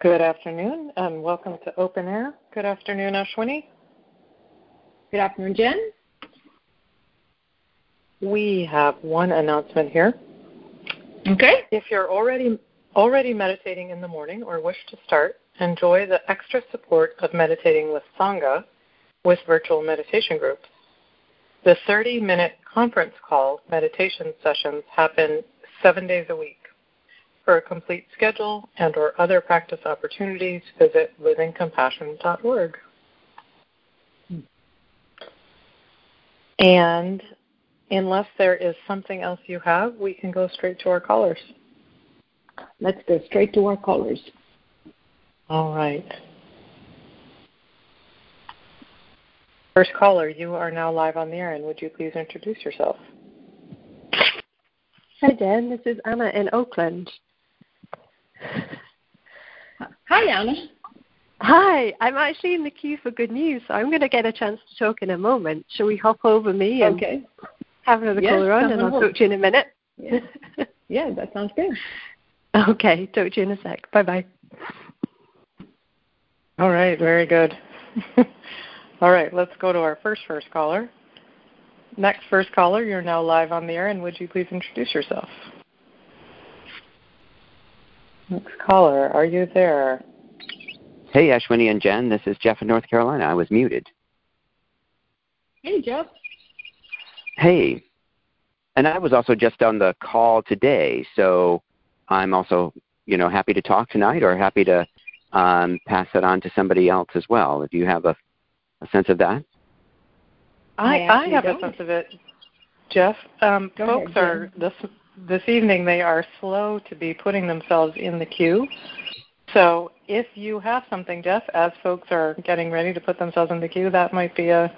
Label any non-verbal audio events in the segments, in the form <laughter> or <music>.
Good afternoon and welcome to Open Air. Good afternoon, Ashwini. Good afternoon, Jen. We have one announcement here. Okay. If you're already already meditating in the morning or wish to start, enjoy the extra support of meditating with Sangha with virtual meditation groups. The 30-minute conference call meditation sessions happen 7 days a week. For a complete schedule and or other practice opportunities, visit livingcompassion.org. And unless there is something else you have, we can go straight to our callers. Let's go straight to our callers. All right. First caller, you are now live on the air, and would you please introduce yourself? Hi, Dan. This is Anna in Oakland. Hi, Anna. Hi, I'm actually in the queue for good news, so I'm going to get a chance to talk in a moment. Shall we hop over me and okay. have another yes, caller on, and I'll talk to you in a minute? Yeah. yeah, that sounds good. Okay, talk to you in a sec. Bye bye. All right, very good. <laughs> All right, let's go to our first first caller. Next first caller, you're now live on the air, and would you please introduce yourself? Next caller, are you there? Hey, Ashwini and Jen, this is Jeff in North Carolina. I was muted. Hey, Jeff. Hey. And I was also just on the call today, so I'm also, you know, happy to talk tonight or happy to um, pass it on to somebody else as well. Do you have a, a sense of that? I, I, have don't. a sense of it, Jeff. Um, folks ahead, are this this evening. They are slow to be putting themselves in the queue. So if you have something, Jeff, as folks are getting ready to put themselves in the queue, that might be a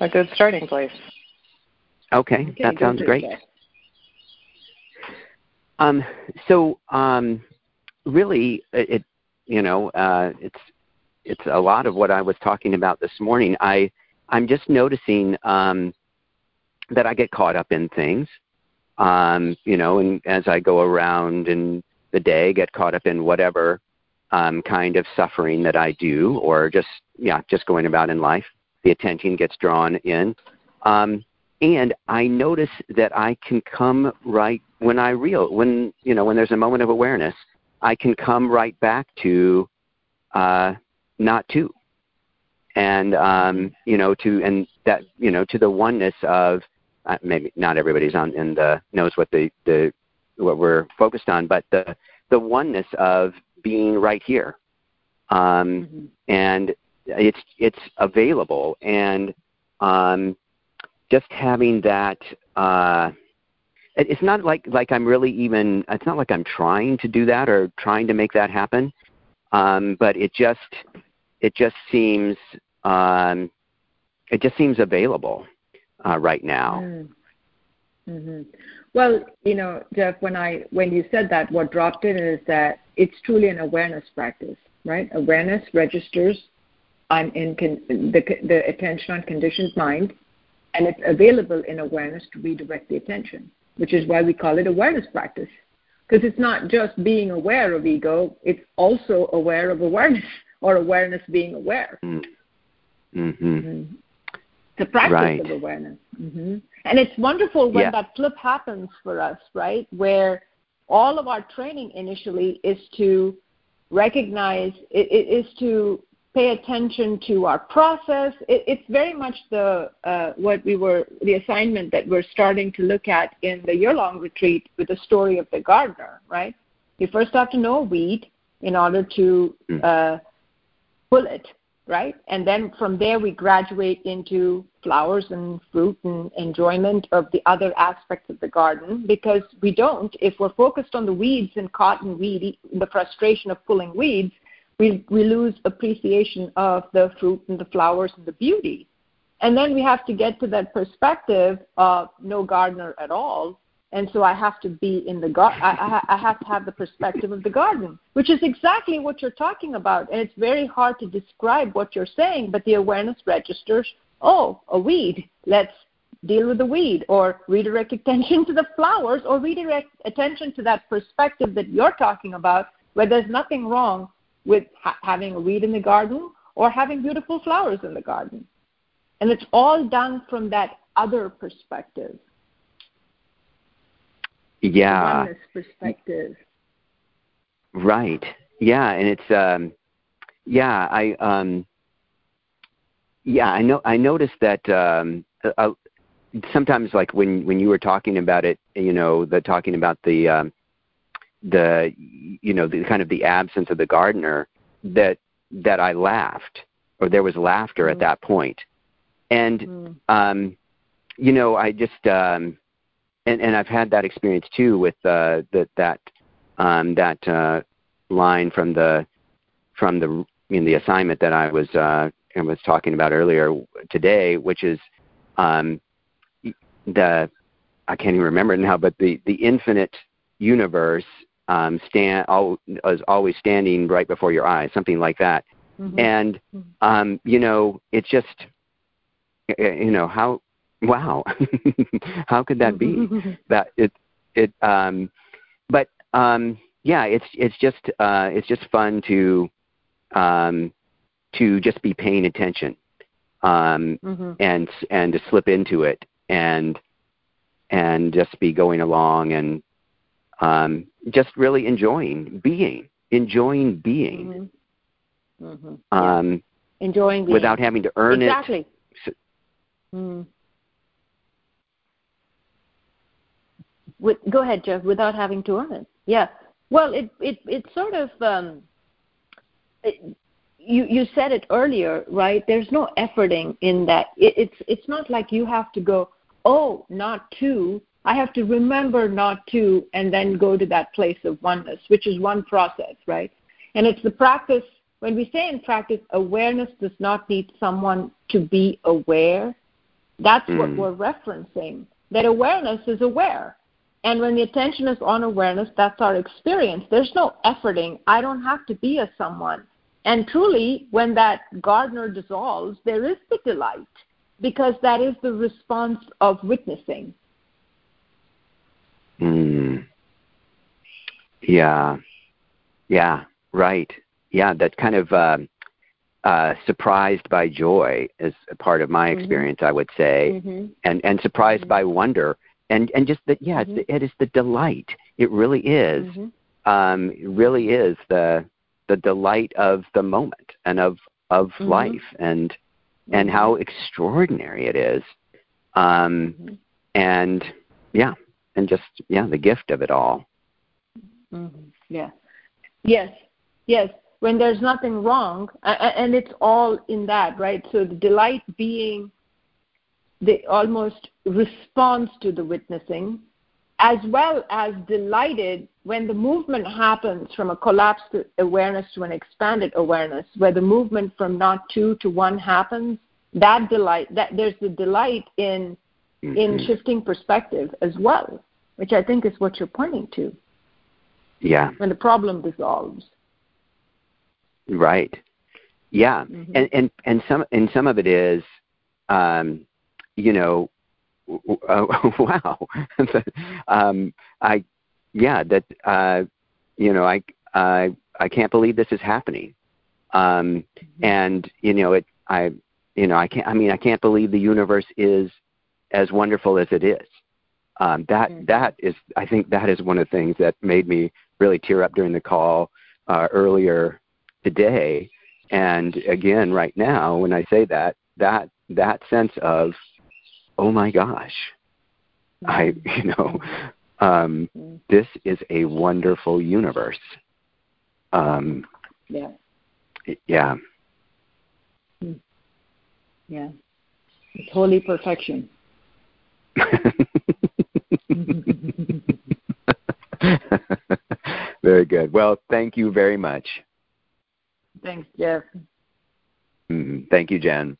a good starting place. Okay, okay that sounds great. Um, so um, really, it you know uh, it's it's a lot of what I was talking about this morning. I I'm just noticing um, that I get caught up in things, um, you know, and as I go around in the day, get caught up in whatever um, kind of suffering that I do, or just yeah, just going about in life. The attention gets drawn in, um, and I notice that I can come right when I real when you know when there's a moment of awareness, I can come right back to uh, not to, and um, you know to and that you know to the oneness of uh, maybe not everybody's on in the knows what the the what we're focused on, but the the oneness of being right here, um, mm-hmm. and it's it's available, and um, just having that. Uh, it's not like like I'm really even. It's not like I'm trying to do that or trying to make that happen, um, but it just it just seems um, it just seems available uh, right now. Mm. Mm-hmm. Well, you know, Jeff, when I when you said that, what dropped in is that it's truly an awareness practice, right? Awareness registers on in con- the the attention on conditioned mind, and it's available in awareness to redirect the attention, which is why we call it awareness practice, because it's not just being aware of ego; it's also aware of awareness or awareness being aware. Mm. Mm-hmm. Mm-hmm. The practice right. of awareness. Mm-hmm. And it's wonderful when yeah. that flip happens for us, right? Where all of our training initially is to recognize, it, it is to pay attention to our process. It, it's very much the uh, what we were the assignment that we're starting to look at in the year-long retreat with the story of the gardener, right? You first have to know a weed in order to mm. uh, pull it right? And then from there we graduate into flowers and fruit and enjoyment of the other aspects of the garden because we don't, if we're focused on the weeds and cotton weed, the frustration of pulling weeds, we, we lose appreciation of the fruit and the flowers and the beauty. And then we have to get to that perspective of no gardener at all and so I have to be in the garden. I, I have to have the perspective of the garden, which is exactly what you're talking about. And it's very hard to describe what you're saying, but the awareness registers. Oh, a weed. Let's deal with the weed, or redirect attention <laughs> to the flowers, or redirect attention to that perspective that you're talking about, where there's nothing wrong with ha- having a weed in the garden or having beautiful flowers in the garden. And it's all done from that other perspective. Yeah. Perspective. Right. Yeah, and it's um yeah, I um yeah, I know I noticed that um uh, sometimes like when when you were talking about it, you know, the talking about the um the you know, the kind of the absence of the gardener that that I laughed or there was laughter mm-hmm. at that. And mm-hmm. um you know, I just um and and I've had that experience too with uh that that um that uh line from the from the in the assignment that I was uh, I was talking about earlier today, which is um, the I can't even remember it now, but the the infinite universe um, stand all, is always standing right before your eyes, something like that. Mm-hmm. And mm-hmm. um, you know, it's just you know how wow, <laughs> how could that be? <laughs> that it it um, but um, yeah, it's it's just uh, it's just fun to um, to just be paying attention um, mm-hmm. and and to slip into it and and just be going along and um, just really enjoying being enjoying being mm-hmm. Mm-hmm. Um, enjoying being. without having to earn exactly. it. Exactly. Mm. With, go ahead, Jeff. Without having to earn it. Yeah. Well, it it it sort of um, it, you you said it earlier, right? There's no efforting in that. It, it's it's not like you have to go, oh, not to. I have to remember not to, and then go to that place of oneness, which is one process, right? And it's the practice. When we say in practice, awareness does not need someone to be aware. That's mm. what we're referencing. That awareness is aware. And when the attention is on awareness, that's our experience. There's no efforting. I don't have to be a someone. And truly, when that gardener dissolves, there is the delight because that is the response of witnessing. Mm. Yeah. Yeah, right. Yeah, that kind of uh, uh, surprised by joy is a part of my mm-hmm. experience. I would say, mm-hmm. and and surprised mm-hmm. by wonder and and just that yeah mm-hmm. it is the delight it really is mm-hmm. um it really is the the delight of the moment and of of mm-hmm. life and and how mm-hmm. extraordinary it is um mm-hmm. and yeah and just yeah the gift of it all mm-hmm. yeah yes yes when there's nothing wrong and it's all in that right so the delight being the almost response to the witnessing, as well as delighted when the movement happens from a collapsed awareness to an expanded awareness, where the movement from not two to one happens. That delight, that there's the delight in mm-hmm. in shifting perspective as well, which I think is what you're pointing to. Yeah. When the problem dissolves. Right. Yeah. Mm-hmm. And and and some and some of it is um, you know, uh, <laughs> wow, um, I, yeah, that, uh, you know, I, I, I can't believe this is happening. Um, mm-hmm. and you know, it, I, you know, I can't. I mean, I can't believe the universe is as wonderful as it is. Um, that mm-hmm. that is, I think, that is one of the things that made me really tear up during the call uh, earlier today. And again, right now, when I say that, that that sense of oh my gosh, I, mm-hmm. <laughs> you know, um, this is a wonderful universe. Um, yeah. Yeah. Hmm. Yeah. It's holy perfection. <laughs> very good. Well, thank you very much. Thanks, Jeff. Mm-hmm. Thank you, Jen.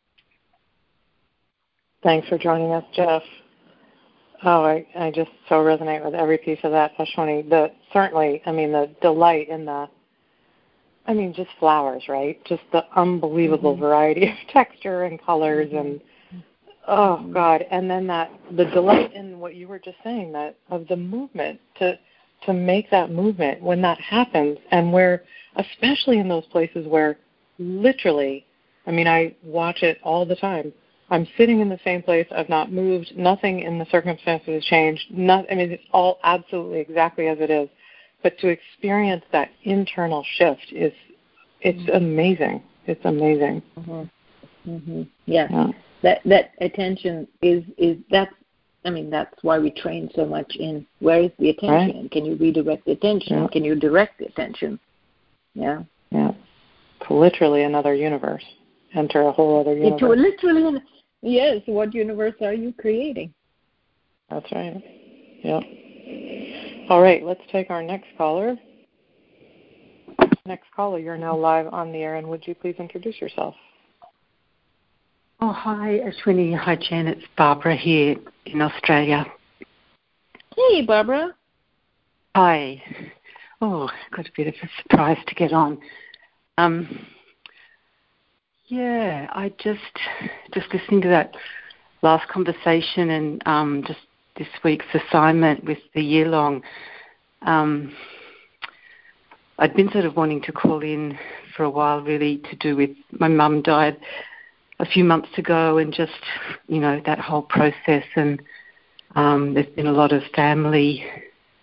Thanks for joining us, Jeff. Oh, I, I just so resonate with every piece of that, Ashwini. The certainly, I mean, the delight in the, I mean, just flowers, right? Just the unbelievable mm-hmm. variety <laughs> of texture and colors, mm-hmm. and oh mm-hmm. God, and then that the delight in what you were just saying that of the movement to to make that movement when that happens, and where especially in those places where literally, I mean, I watch it all the time. I'm sitting in the same place. I've not moved. Nothing in the circumstances has changed. Not, I mean, it's all absolutely exactly as it is. But to experience that internal shift is, it's mm-hmm. amazing. It's amazing. Mm-hmm. Mm-hmm. Yeah. yeah. That that attention is is that's I mean, that's why we train so much in where is the attention? Right. Can you redirect the attention? Yeah. Can you direct the attention? Yeah. Yeah. It's literally another universe. Enter a whole other universe. It's literally, yes. What universe are you creating? That's right. Yep. All right, let's take our next caller. Next caller, you're now live on the air, and would you please introduce yourself? Oh, hi, Ashwini. Hi, Jen. It's Barbara here in Australia. Hey, Barbara. Hi. Oh, got a bit of a surprise to get on. Um, yeah, I just just listening to that last conversation and um, just this week's assignment with the year long. Um, I'd been sort of wanting to call in for a while, really, to do with my mum died a few months ago, and just you know that whole process. And um, there's been a lot of family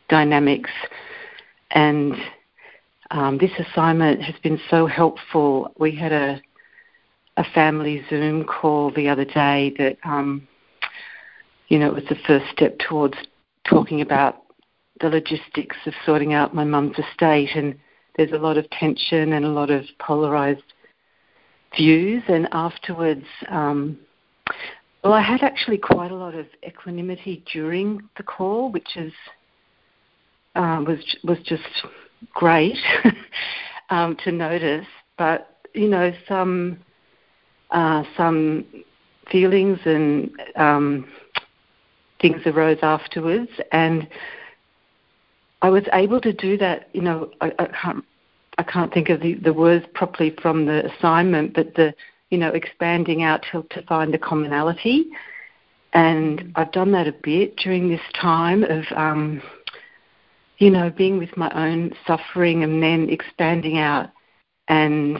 dynamics, and um, this assignment has been so helpful. We had a a family Zoom call the other day that um, you know it was the first step towards talking about the logistics of sorting out my mum's estate and there's a lot of tension and a lot of polarized views, and afterwards, um, well, I had actually quite a lot of equanimity during the call, which is uh, was was just great <laughs> um, to notice. But you know, some uh, some feelings and um, things arose afterwards, and I was able to do that. You know, I, I can't I can't think of the, the words properly from the assignment, but the you know expanding out to, to find the commonality. And I've done that a bit during this time of um, you know being with my own suffering and then expanding out and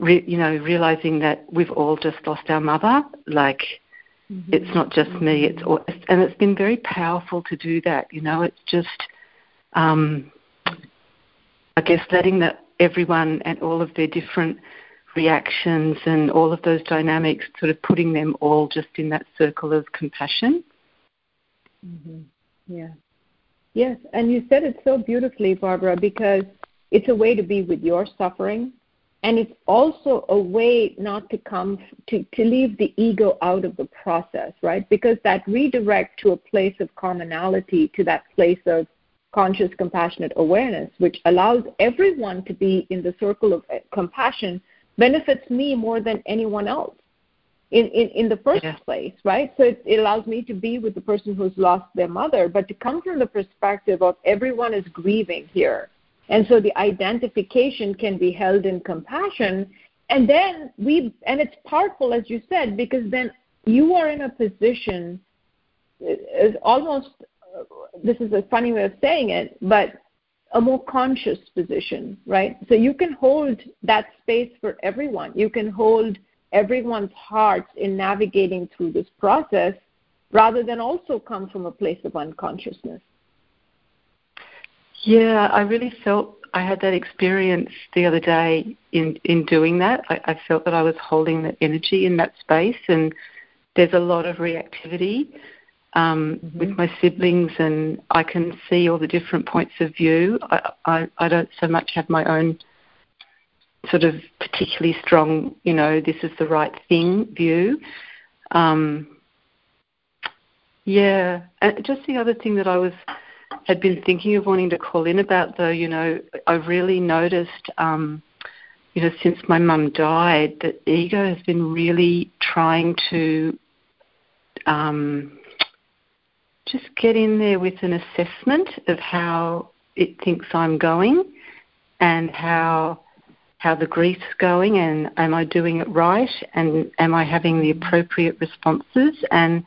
re- you know realizing that we've all just lost our mother. Like mm-hmm. it's not just me. It's all, and it's been very powerful to do that. You know, it's just. Um, I guess letting that everyone and all of their different reactions and all of those dynamics, sort of putting them all just in that circle of compassion. Mm-hmm. Yeah. Yes, and you said it so beautifully, Barbara, because it's a way to be with your suffering, and it's also a way not to come to to leave the ego out of the process, right? Because that redirect to a place of commonality, to that place of conscious compassionate awareness, which allows everyone to be in the circle of uh, compassion, benefits me more than anyone else in, in, in the first yeah. place, right? So it, it allows me to be with the person who's lost their mother, but to come from the perspective of everyone is grieving here. And so the identification can be held in compassion. And then we, and it's powerful, as you said, because then you are in a position, uh, almost this is a funny way of saying it, but a more conscious position, right? So you can hold that space for everyone. You can hold everyone's hearts in navigating through this process rather than also come from a place of unconsciousness. Yeah, I really felt I had that experience the other day in, in doing that. I, I felt that I was holding that energy in that space, and there's a lot of reactivity um, mm-hmm. with my siblings, and I can see all the different points of view. I, I, I don't so much have my own sort of particularly strong, you know, this is the right thing view. Um, yeah, and just the other thing that I was had been thinking of wanting to call in about, though, you know, I really noticed, um, you know, since my mum died, that ego has been really trying to um, just get in there with an assessment of how it thinks I'm going and how how the grief's going and am I doing it right and am I having the appropriate responses? And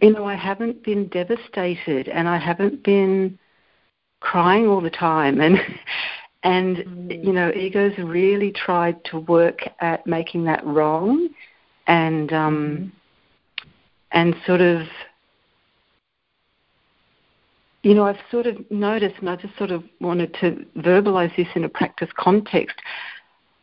you know I haven't been devastated and I haven't been crying all the time <laughs> and And, mm. you know, ego's really tried to work at making that wrong and, um, mm. and sort of, you know, I've sort of noticed, and I just sort of wanted to verbalize this in a practice context.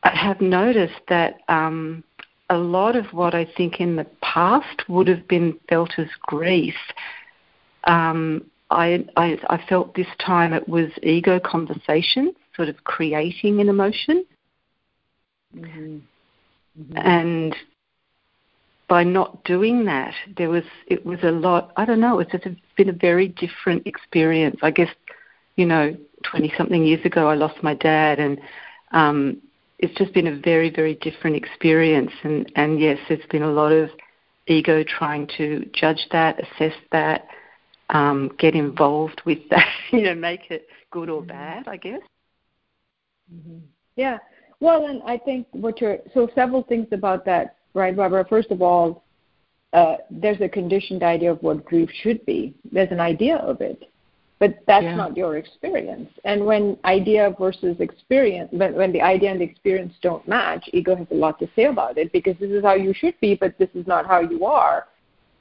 I have noticed that um, a lot of what I think in the past would have been felt as grief. Um, I, I, I felt this time it was ego conversation, sort of creating an emotion. Mm-hmm. Mm-hmm. And by not doing that, there was it was a lot. I don't know. It's just been a very different experience. I guess, you know, twenty something years ago, I lost my dad, and um, it's just been a very, very different experience. And, and yes, there's been a lot of ego trying to judge that, assess that, um, get involved with that, <laughs> you know, make it good or bad, I guess. Mm-hmm. Yeah. Well, and I think what you're so several things about that, right, Barbara? First of all, uh, there's a conditioned idea of what grief should be. There's an idea of it but that's yeah. not your experience. And when idea versus experience, when, when the idea and the experience don't match, ego has a lot to say about it because this is how you should be, but this is not how you are.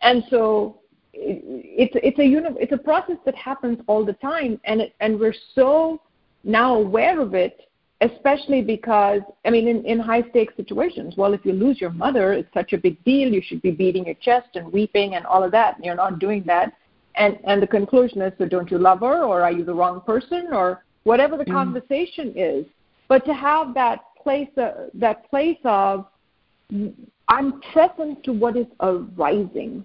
And so it, it's it's a uni- it's a process that happens all the time, and it, and we're so now aware of it, especially because I mean, in, in high stakes situations. Well, if you lose your mother, it's such a big deal. You should be beating your chest and weeping and all of that. And you're not doing that and and the conclusion is so don't you love her or are you the wrong person or whatever the mm. conversation is but to have that place uh, that place of i'm present to what is arising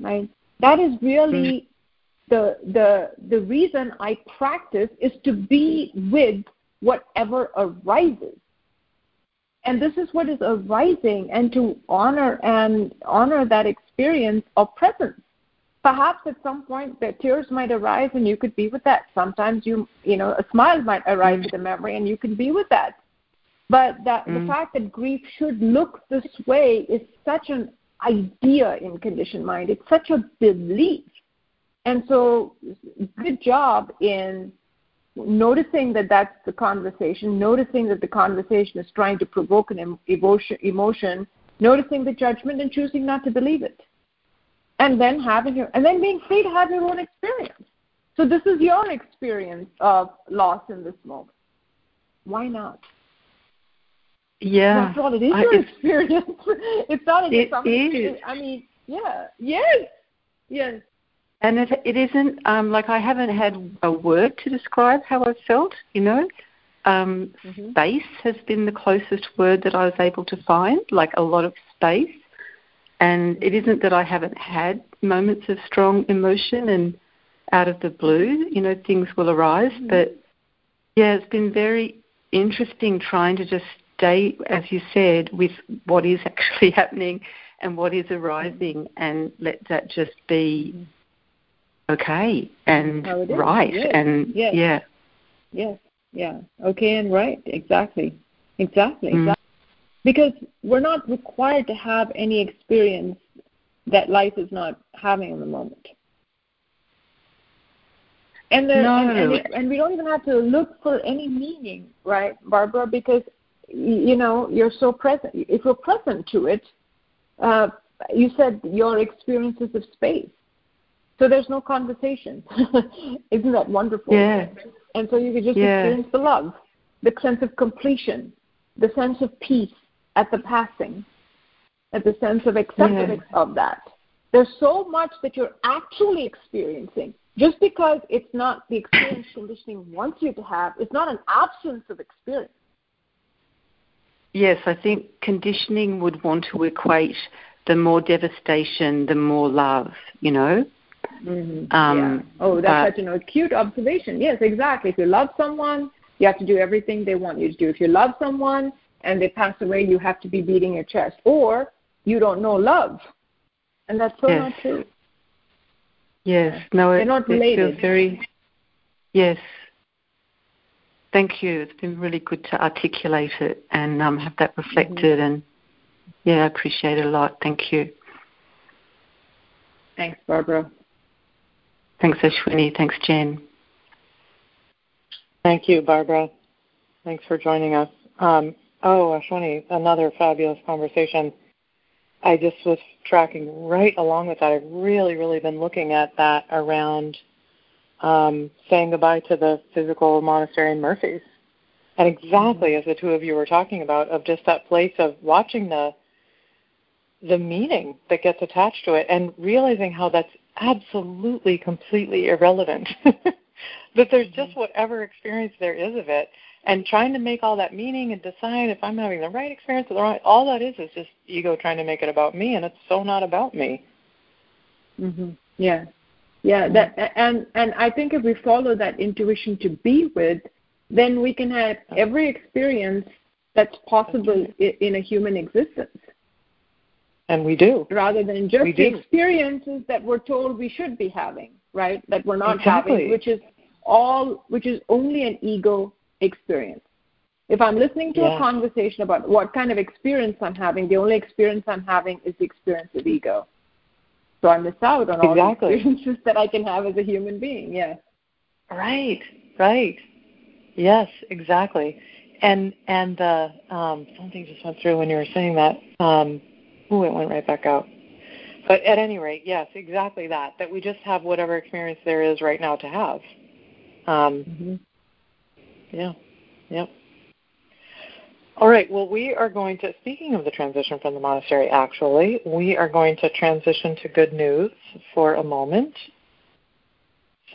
right that is really mm. the the the reason i practice is to be with whatever arises and this is what is arising and to honor and honor that experience of presence perhaps at some point the tears might arise and you could be with that sometimes you you know a smile might arise mm. with a memory and you can be with that but that mm. the fact that grief should look this way is such an idea in conditioned mind it's such a belief and so good job in noticing that that's the conversation noticing that the conversation is trying to provoke an emotion emotion noticing the judgment and choosing not to believe it and then having your and then being free to have your own experience. So this is your experience of loss in this moment. Why not? Yeah, that's all it is. I, your experience. <laughs> it's not it is. I mean, yeah, yes, yes. And it it isn't um, like I haven't had a word to describe how I've felt. You know, um, mm-hmm. space has been the closest word that I was able to find. Like a lot of space and it isn't that I haven't had moments of strong emotion and out of the blue, you know, things will arise. Mm-hmm. But yeah, it's been very interesting trying to just stay, as you said, with what is actually <laughs> happening and what is arising and let that just be okay and right. Yes. And yes. yeah. Yes. Yeah. Okay and right. Exactly. Exactly. Mm. Exactly because we're not required to have any experience that life is not having in the moment. And, there, no. and, and, it, and we don't even have to look for any meaning, right, Barbara? Because you know you're so present. If you're present to it, uh, you said your experiences of space. So there's no conversation. <laughs> Isn't that wonderful? Yeah. And so you can just yeah. experience the love, the sense of completion, the sense of peace, at the passing, at the sense of acceptance yeah. of that. There's so much that you're actually experiencing. Just because it's not the experience conditioning wants you to have, it's not an absence of experience. Yes, I think conditioning would want to equate the more devastation, the more love, you know? Mm-hmm. Um, yeah. Oh, that's such an acute observation. Yes, exactly. If you love someone, you have to do everything they want you to do. If you love someone, and they pass away, you have to be beating your chest. Or you don't know love. And that's so yes. not true. Yes. No, They're not related. it feels very Yes. Thank you. It's been really good to articulate it and um, have that reflected mm-hmm. and yeah, I appreciate it a lot. Thank you. Thanks, Barbara. Thanks, Ashwini. Thanks, Jen. Thank you, Barbara. Thanks for joining us. Um, oh, Ashwini, another fabulous conversation. I just was tracking right along with that. I've really, really been looking at that around um, saying goodbye to the physical monastery in Murphys. And exactly mm-hmm. as the two of you were talking about, of just that place of watching the the meaning that gets attached to it and realizing how that's absolutely completely irrelevant. <laughs> that there's mm-hmm. just whatever experience there is of it and trying to make all that meaning and decide if I'm having the right experience or the wrong all that is is just ego trying to make it about me and it's so not about me. Mhm. Yeah. Yeah, that and and I think if we follow that intuition to be with, then we can have every experience that's possible in a human existence. And we do. Rather than just the experiences that we're told we should be having, right? That we're not exactly. having, which is all which is only an ego experience. If I'm listening to yeah. a conversation about what kind of experience I'm having, the only experience I'm having is the experience of ego. So I miss out on all exactly. the experiences <laughs> that I can have as a human being. Yes. Right. Right. Yes. Exactly. And and uh, um, something just went through when you were saying that. Um, oh, it went right back out. But at any rate, yes, exactly that. That we just have whatever experience there is right now to have. Um, mm-hmm. Yeah. Yep. All right. Well, we are going to, speaking of the transition from the monastery, actually, we are going to transition to good news for a moment.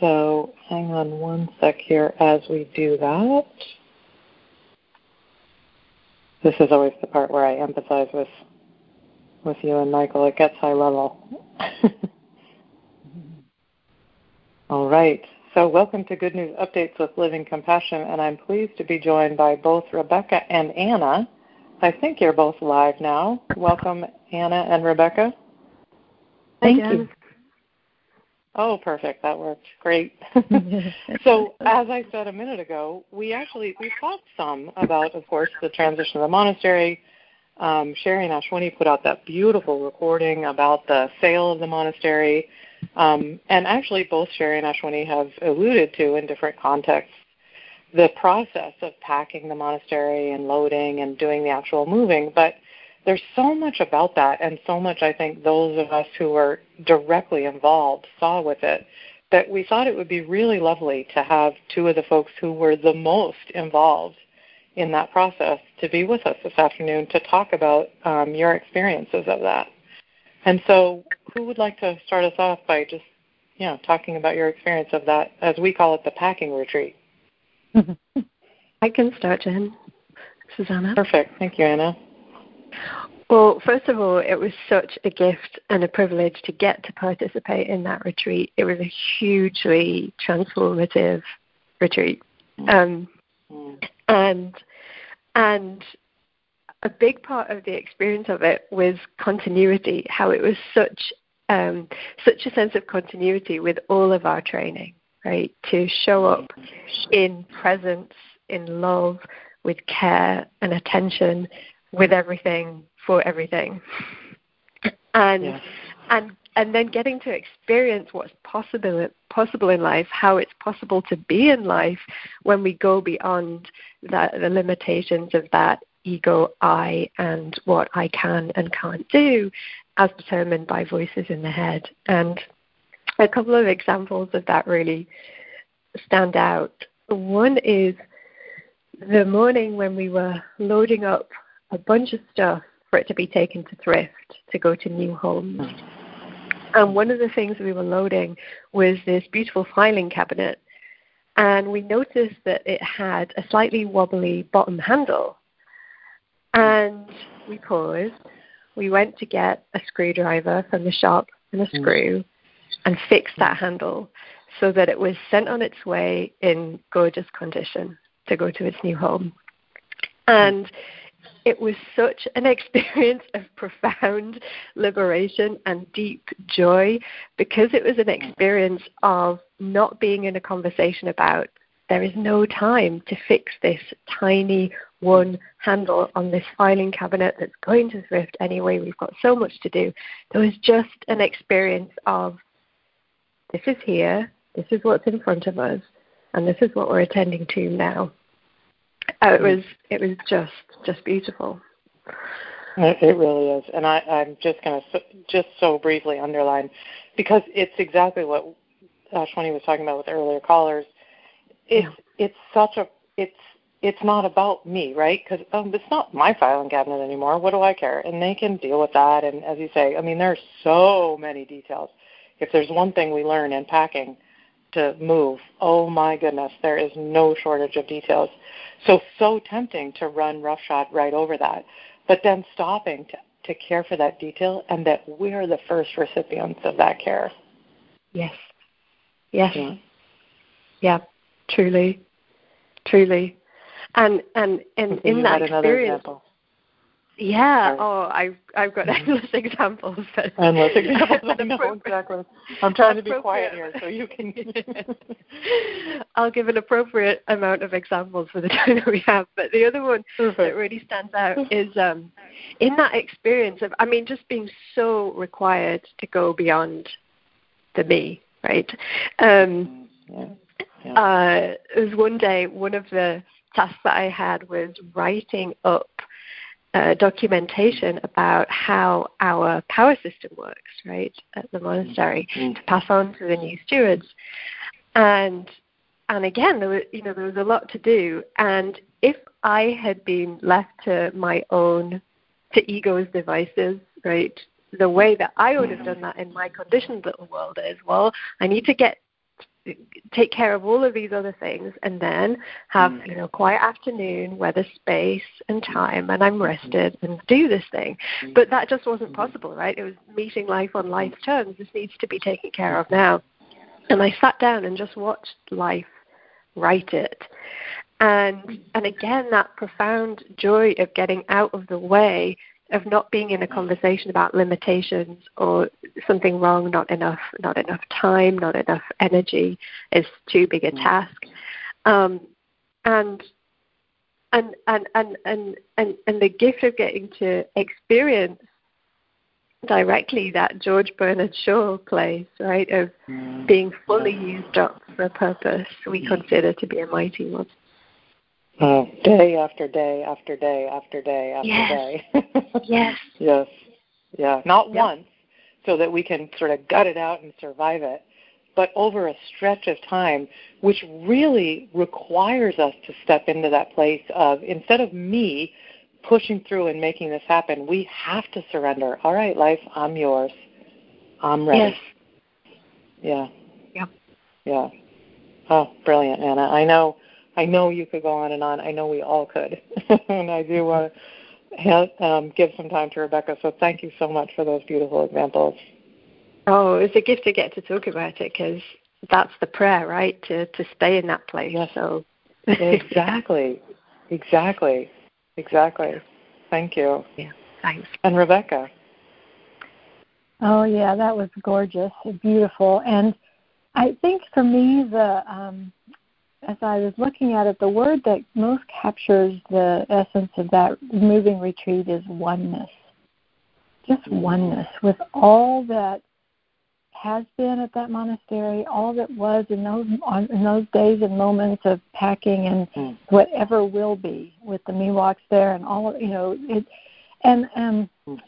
So hang on one sec here as we do that. This is always the part where I empathize with with you and Michael. It gets high level. <laughs> All right. So, welcome to Good News Updates with Living Compassion, and I'm pleased to be joined by both Rebecca and Anna. I think you're both live now. Welcome, Anna and Rebecca. Thank you. Oh, perfect. That worked. Great. <laughs> so, as I said a minute ago, we actually we talked some about, of course, the transition of the monastery. Um, Cheri and Ashwini put out that beautiful recording about the sale of the monastery um, and actually, both Cheri and Ashwini have alluded to in different contexts the process of packing the monastery and loading and doing the actual moving. But there's so much about that, and so much I think those of us who were directly involved saw with it that we thought it would be really lovely to have two of the folks who were the most involved in that process to be with us this afternoon to talk about um, your experiences of that. And so, who would like to start us off by just, you know, talking about your experience of that, as we call it, the packing retreat? <laughs> I can start, Jen. Susanna. Perfect. Thank you, Anna. Well, first of all, it was such a gift and a privilege to get to participate in that retreat. It was a hugely transformative retreat, mm. um, mm. and and a big part of the experience of it was continuity, how it was such um, such a sense of continuity with all of our training, right? To show up in presence, in love, with care and attention, with everything, for everything, and yeah. and and then getting to experience what's possible possible in life, how it's possible to be in life when we go beyond that, the limitations of that ego I and what I can and can't do as determined by voices in the head. And a couple of examples of that really stand out. One is the morning when we were loading up a bunch of stuff for it to be taken to thrift to go to new homes. And one of the things we were loading was this beautiful filing cabinet. And we noticed that it had a slightly wobbly bottom handle. And we paused. We went to get a screwdriver from the shop and a mm. screw and fixed that handle so that it was sent on its way in gorgeous condition to go to its new home. And it was such an <laughs> experience of profound liberation and deep joy because it was an experience of not being in a conversation about there is no time to fix this tiny one handle on this filing cabinet that's going to thrift anyway. We've got so much to do. There was just an experience of this is here, this is what's in front of us, and this is what we're attending to now. Oh, it was it was just just beautiful. It, really is, and I, I'm just going to just so briefly underline because it's exactly what Ashwini was talking about with earlier callers. It's yeah. it's such a it's it's not about me, right? Because um, it's not my filing cabinet anymore. What do I care? And they can deal with that. And as you say, I mean, there are so many details. If there's one thing we learn in packing to move, oh my goodness, there is no shortage of details. So so tempting to run roughshod right over that, but then stopping to to care for that detail and that we're the first recipients of that care. Yes. Yes. Yeah. yeah truly. Truly. And and and in that experience, yeah. Oh, I've I've got endless <laughs> examples. But endless <laughs> examples. I <laughs> know exactly. I'm trying to be quiet here, so you can. I'll give an appropriate amount of examples for the time that we have. But the other one Perfect. that really stands out is um, in that experience of, I mean, just being so required to go beyond the me, right? Um, yeah. Yeah. Uh, it was one day one of the tasks that I had was writing up uh, documentation about how our power system works, right, at the monastery mm-hmm. to pass on to the new stewards. And and again, there was you know there was a lot to do. And if I had been left to my own to ego's devices, right, the way that I would have done that in my conditioned little world is, well, I need to get take care of all of these other things and then have mm. you know quiet afternoon where there's space and time and i'm rested and do this thing. Mm. but that just wasn't possible right? It was meeting life on life's terms. This needs to be taken care of now. And i sat down and just watched life write it. And and again that profound joy of getting out of the way of not being in a conversation about limitations or something wrong, not enough, not enough time, not enough energy is too big a mm. task, um, and and and and and and and the gift of getting to experience directly that George Bernard Shaw plays, right, of mm. being fully used up for a purpose we mm. consider to be a mighty one. Oh, day after day after day after day after yes. day. <laughs> yes. Yes. Yeah. Not yep. once, so that we can sort of gut it out and survive it, but over a stretch of time, which really requires us to step into that place of instead of me pushing through and making this happen, we have to surrender. All right, life, I'm yours. I'm ready. Yes. Yeah. Yep. Yeah. Oh, brilliant, Anna. I know I know you could go on and on. I know we all could. <laughs> and I do want to have, um, give some time to Rebecca. So thank you so much for those beautiful examples. Oh, it's a gift to get to talk about it because that's the prayer, right? To to stay in that place. Yes. So exactly, exactly, exactly. Thank you. Yeah. Thanks. And Rebecca. Oh yeah, that was gorgeous, beautiful, and I think for me the um, as I was looking at it, the word that most captures the essence of that moving retreat is oneness. Just oneness with all that has been at that monastery, all that was in those in those days and moments of packing, and mm. whatever will be with the Miwoks there, and all you know it, and um, mm.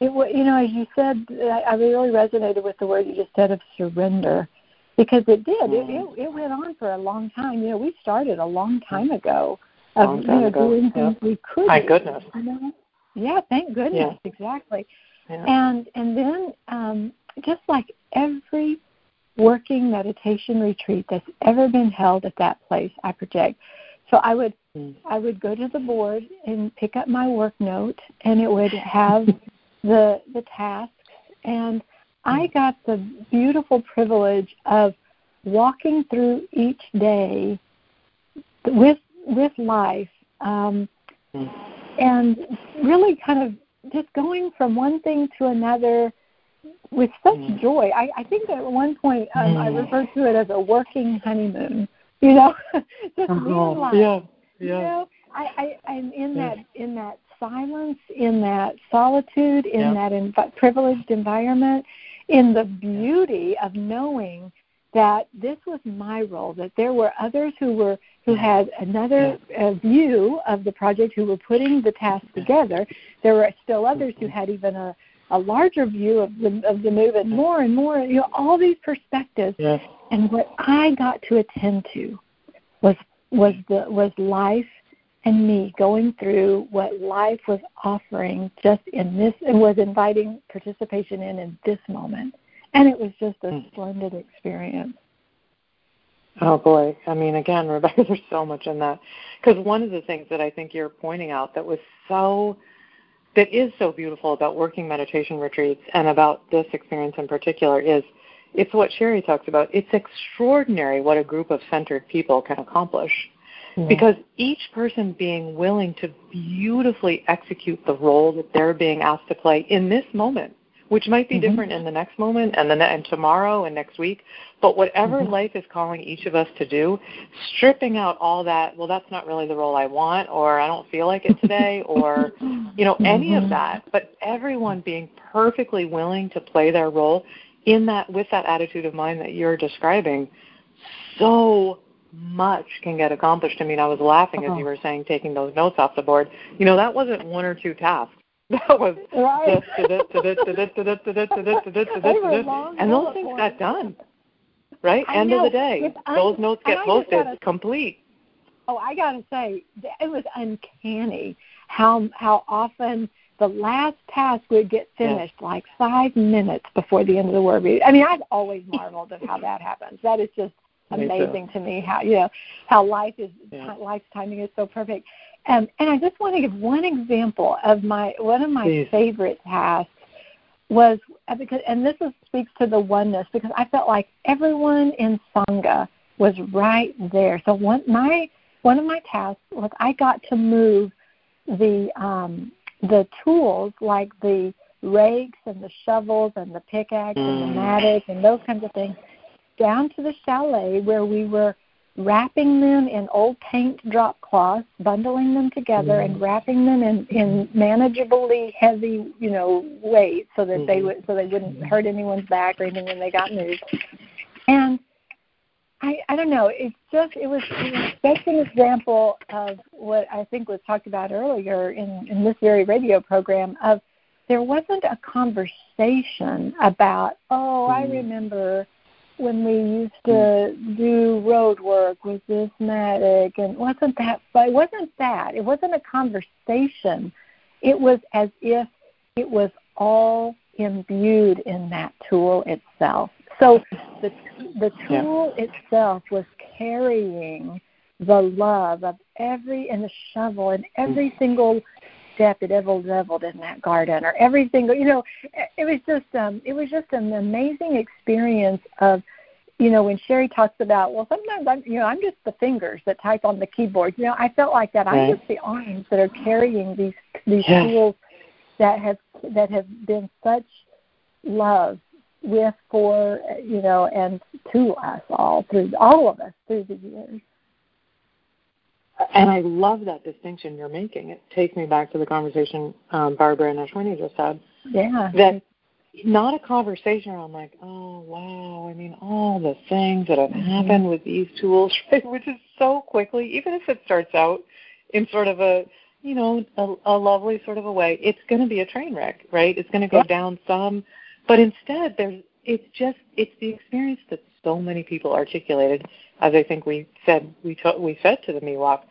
it you know as you said, I, I really resonated with the word you just said of surrender because it did. Mm. It, it it went on for a long time. You know, we started a long time ago of long time you know ago. doing things we could. My goodness. You know? Yeah, thank goodness. Yeah. Exactly. Yeah. And and then um, just like every working meditation retreat that's ever been held at that place, I project. So I would mm. I would go to the board and pick up my work note, and it would have <laughs> the the tasks and I got the beautiful privilege of walking through each day with with life um, and really kind of just going from one thing to another with such mm. joy. I, I think at one point um, mm. I referred to it as a working honeymoon. <laughs> You know, <laughs> just uh-huh. life. Yeah, yeah. You know, I, I I'm in yeah. that in that silence, in that solitude, in yeah. that inv- privileged environment, in the beauty of knowing that this was my role, that there were others who were who had another uh, view of the project, who were putting the task together. There were still others who had even a, a larger view of the of the move, and more and more, you know, all these perspectives. Yes. And what I got to attend to was was the was life and me going through what life was offering just in this and was inviting participation in in this moment. And it was just a mm. splendid experience. Oh boy. I mean again <laughs> rebecca there's so much in that. Because one of the things that i think you're pointing out that was so that is so beautiful about working meditation retreats and about this experience in particular is it's what Cheri talks about. It's extraordinary what a group of centered people can accomplish because each person being willing to beautifully execute the role that they're being asked to play in this moment, which might be mm-hmm. different in the next moment and then and tomorrow and next week, but whatever mm-hmm. life is calling each of us to do, stripping out all that, well that's not really the role I want or I don't feel like it today <laughs> or you know any mm-hmm. of that, but everyone being perfectly willing to play their role in that with that attitude of mind that you're describing so much can get accomplished. I mean, I was laughing as you uh-huh. were saying, taking those notes off the board. You know, that wasn't one or two tasks. <laughs> That was and those things got done. Right? End of the day. Those notes get posted complete. Oh, I gotta say, it was uncanny how how often the last task would get finished like five minutes before the end of the word read. I mean, I've always marveled at how that happens. That is just amazing to me how you know how life is yeah. life's timing is so perfect. Um, and I just want to give one example of my one of my Please. favorite tasks was uh, because and this is, speaks to the oneness because I felt like everyone in sangha was right there. So one my one of my tasks was I got to move the um, the tools like the rakes and the shovels and the pickaxe mm. and the mm. mattock and those kinds of things down to the chalet where we were wrapping them in old paint drop cloths, bundling them together mm and wrapping them in, in manageably heavy, you know, weight so that mm they would so they wouldn't hurt anyone's back or anything when they got moved. And I, I don't know. It's just it was, it was such an example of what I think was talked about earlier in, in this very radio program of there wasn't a conversation about oh I remember when we used to do road work with this mattock and wasn't that but it wasn't that it wasn't a conversation it was as if it was all imbued in that tool itself so the the tool yeah. itself was carrying the love of every and the shovel and every mm. single step it ever leveled in that garden or every single you know it was just um it was just an amazing experience of you know when Cheri talks about well sometimes i'm you know i'm just the fingers that type on the keyboard you know i felt like that right. i'm just the arms that are carrying these these yeah. tools that have that have been such love with for you know and to us all through all of us through the years and I love that distinction you're making. It takes me back to the conversation um, Barbara and Ashwini just had. Yeah. That not a conversation where I'm like, oh wow, I mean all the things that have mm-hmm. happened with these tools? <laughs> Which is so quickly, even if it starts out in sort of a you know a, a lovely sort of a way, it's going to be a train wreck, right? It's going to go down some, but instead there's it's just it's the experience that so many people articulated as I think we said we t- we said to the Miwok,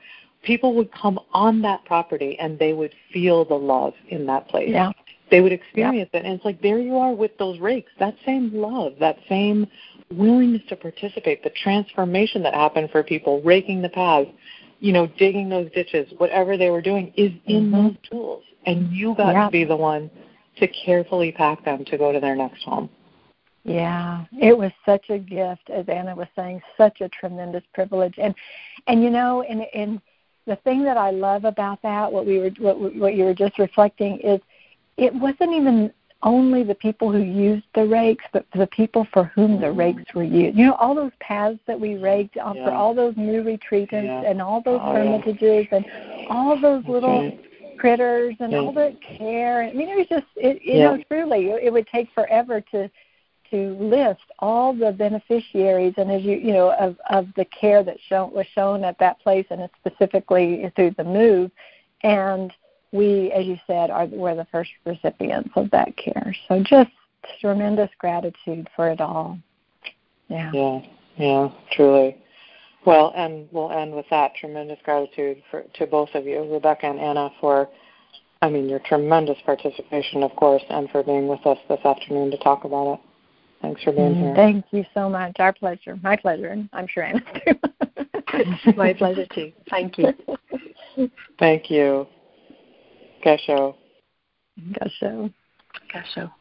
people would come on that property and they would feel the love in that place. Yeah. They would experience yeah. it, and it's like there you are with those rakes. That same love, that same willingness to participate, the transformation that happened for people raking the paths, you know, digging those ditches, whatever they were doing, is in mm-hmm. those tools, and you got yeah. to be the one to carefully pack them to go to their next home. Yeah, it was such a gift, as Anna was saying, such a tremendous privilege, and and you know, and and the thing that I love about that, what we were, what what you were just reflecting, is it wasn't even only the people who used the rakes, but the people for whom the mm-hmm. rakes were used. You know, all those paths that we raked yeah. for all those new retreatants yeah. and all those oh, hermitages yeah. and all those little critters and all the care. I mean, it was just, it, you know, truly, it would take forever to to list all the beneficiaries and as you you know of of the care that shown was shown at that place and specifically through the move. And we as you said are were the first recipients of that care. So just tremendous gratitude for it all. Yeah. Yeah. Yeah truly. Well and we'll end with that. Tremendous gratitude for to both of you rebecca and anna for I mean, your tremendous participation, of course, and for being with us this afternoon to talk about it. Thanks for being here. Thank you so much. Our pleasure. My pleasure. And I'm sure Anna too. <laughs> My pleasure too. Thank you. <laughs> Thank you. Gasho. Gasho. Gasho.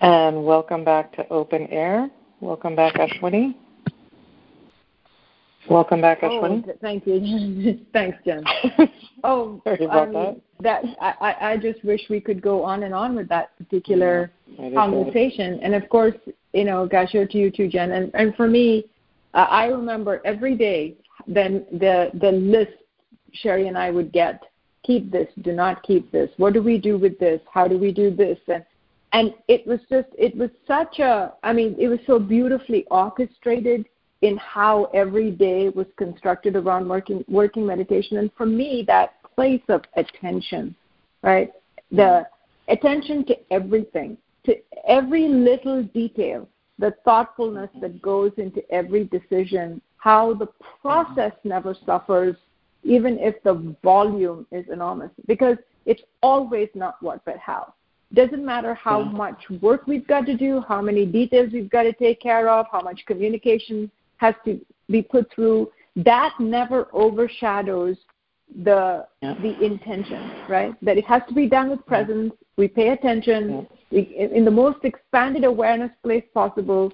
And welcome back to Open Air. Welcome back, Ashwini. Welcome back, Ashwini. Oh, thank you. <laughs> Thanks, Jen. Oh, Sorry about um, that. That I, I just wish we could go on and on with that particular yeah, conversation. And of course, you know, Gasho to you too, Jen. And and for me, uh, I remember every day then the the list Cheri and I would get. Keep this. Do not keep this. What do we do with this? How do we do this? And and it was just it was such a. I mean, it was so beautifully orchestrated in how every day was constructed around working working meditation and for me that place of attention right? The attention to everything to every little detail the thoughtfulness that mm-hmm. goes into every decision how the process mm-hmm. never suffers even if the volume is enormous because it's always not what but how. Doesn't matter how much work we've got to do how many details we've got to take care of how much communication has to be put through, that never overshadows the yeah. the intention, right? That it has to be done with presence. We pay attention yeah. we, in the most expanded awareness place possible,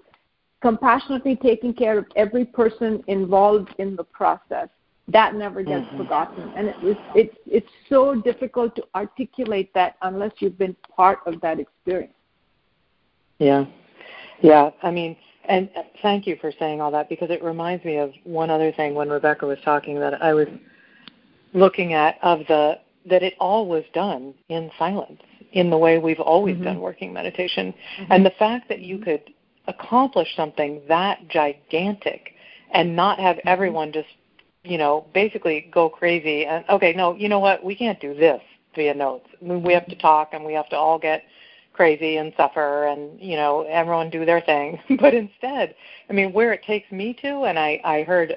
compassionately taking care of every person involved in the process. That never gets mm-hmm. forgotten, and it was, it's it's so difficult to articulate that unless you've been part of that experience. Yeah, yeah. I mean, and thank you for saying all that because it reminds me of one other thing when Rebecca was talking that I was looking at of the that it all was done in silence in the way we've always mm-hmm. done working meditation mm-hmm. and the fact that you could accomplish something that gigantic and not have mm-hmm. everyone just you know basically go crazy and okay no you know what we can't do this via notes I mean, we have to talk and we have to all get crazy and suffer and you know everyone do their thing <laughs> but instead i mean where it takes me to and i i heard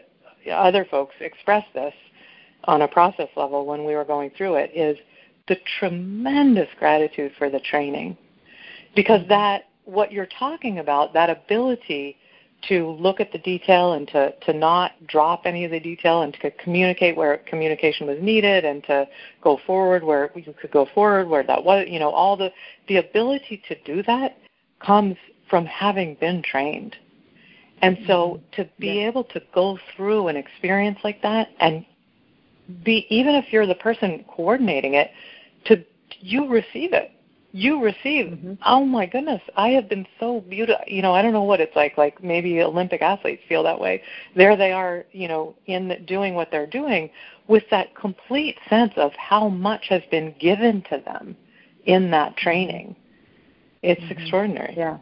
other folks express this on a process level when we were going through it is the tremendous gratitude for the training because that what you're talking about that ability to look at the detail and to, to not drop any of the detail and to communicate where communication was needed and to go forward where you could go forward where that was you know all the the ability to do that comes from having been trained and so mm-hmm. to be yeah. able to go through an experience like that and be even if you're the person coordinating it to you receive it. You receive mm-hmm. oh my goodness i have been so beautiful you know i don't know what it's like like maybe olympic athletes feel that way. There they are you know in the, doing what they're doing with that complete sense of how much has been given to them in that training. It's mm-hmm. extraordinary. Yeah.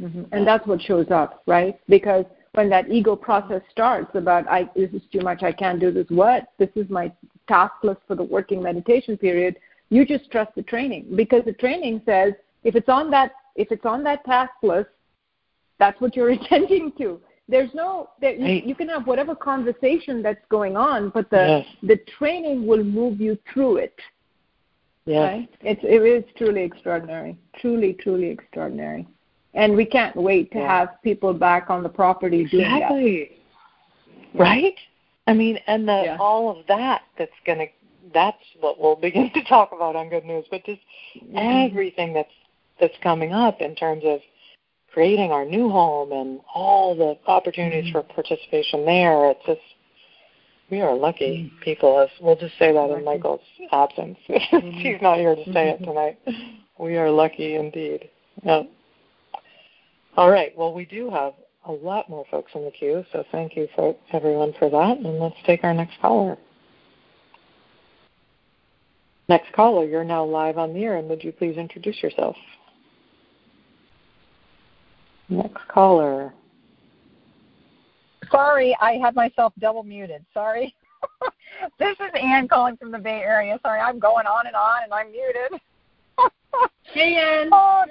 Mm-hmm. and that's what shows up right? Because when that ego process starts about i this is too much i can't do this what this is my task list for the working meditation period you just trust the training because the training says if it's on that if it's on that task list, that's what you're <laughs> attending to. There's no that you, you, can have whatever conversation that's going on, but the yes. the training will move you through it. Yeah, right? it's it is truly extraordinary, truly truly extraordinary, and we can't wait to yeah. have people back on the property doing exactly. Right. I mean, and the yeah. all of that that's going to that's what we'll <laughs> begin to talk about on Good News. But just mm-hmm. everything that's that's coming up in terms of creating our new home and all the opportunities mm-hmm. for participation there. It's just we are lucky mm-hmm. people. As we'll just say that in Michael's absence, <laughs> mm-hmm. she's not here to say it <laughs> tonight. We are lucky indeed. Yeah. All right. Well, we do have a lot more folks in the queue, so thank you for everyone for that. And let's take our next caller. Next caller, you're now live on the air, and would you please introduce yourself? Next caller. Sorry, I had myself double muted. Sorry. <laughs> this is Ann calling from the Bay Area. Sorry, I'm going on and on, and I'm muted. <laughs> hey, Ann. Oh,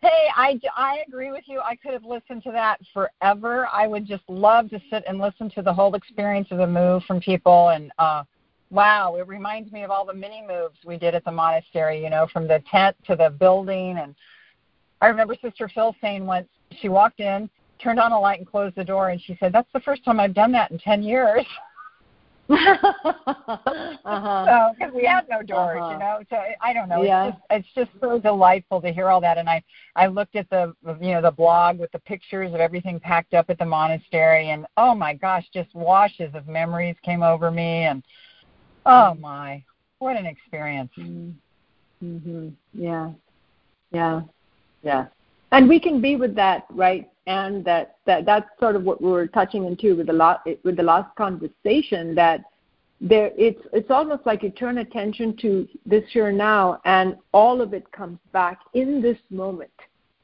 hey, I, I agree with you. I could have listened to that forever. I would just love to sit and listen to the whole experience of the move from people. And uh, wow, it reminds me of all the mini moves we did at the monastery, you know, from the tent to the building. And I remember Sister Phil saying once she walked in, turned on a light, and closed the door, and she said, That's the first time I've done that in 10 years. <laughs> uh-huh. So because we have no doors, uh-huh. you know. So I don't know. Yeah. It's just it's just so delightful to hear all that. And I I looked at the you know the blog with the pictures of everything packed up at the monastery, and oh my gosh, just washes of memories came over me, and oh my, what an experience. Mm-hmm. Yeah. Yeah. Yeah. And we can be with that, right? and that, that that's sort of what we were touching into with the last with the last conversation that there it's it's almost like you turn attention to this here now and all of it comes back in this moment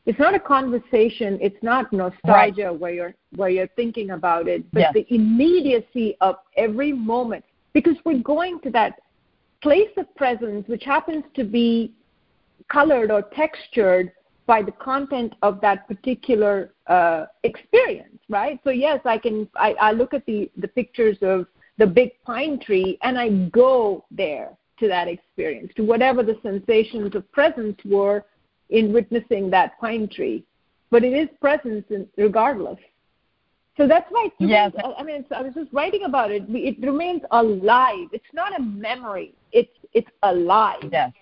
it's not a conversation it's not nostalgia right. where you're where you're thinking about it but yes. the immediacy of every moment because we're going to that place of presence which happens to be colored or textured by the content of that particular uh, experience, right? So yes, I can. I, I look at the the pictures of the big pine tree, and I go there to that experience, to whatever the sensations of presence were in witnessing that pine tree. But it is presence in, regardless. So that's why. It yes. I mean, I was just writing about it. It remains alive. It's not a memory. It's it's alive. Yes.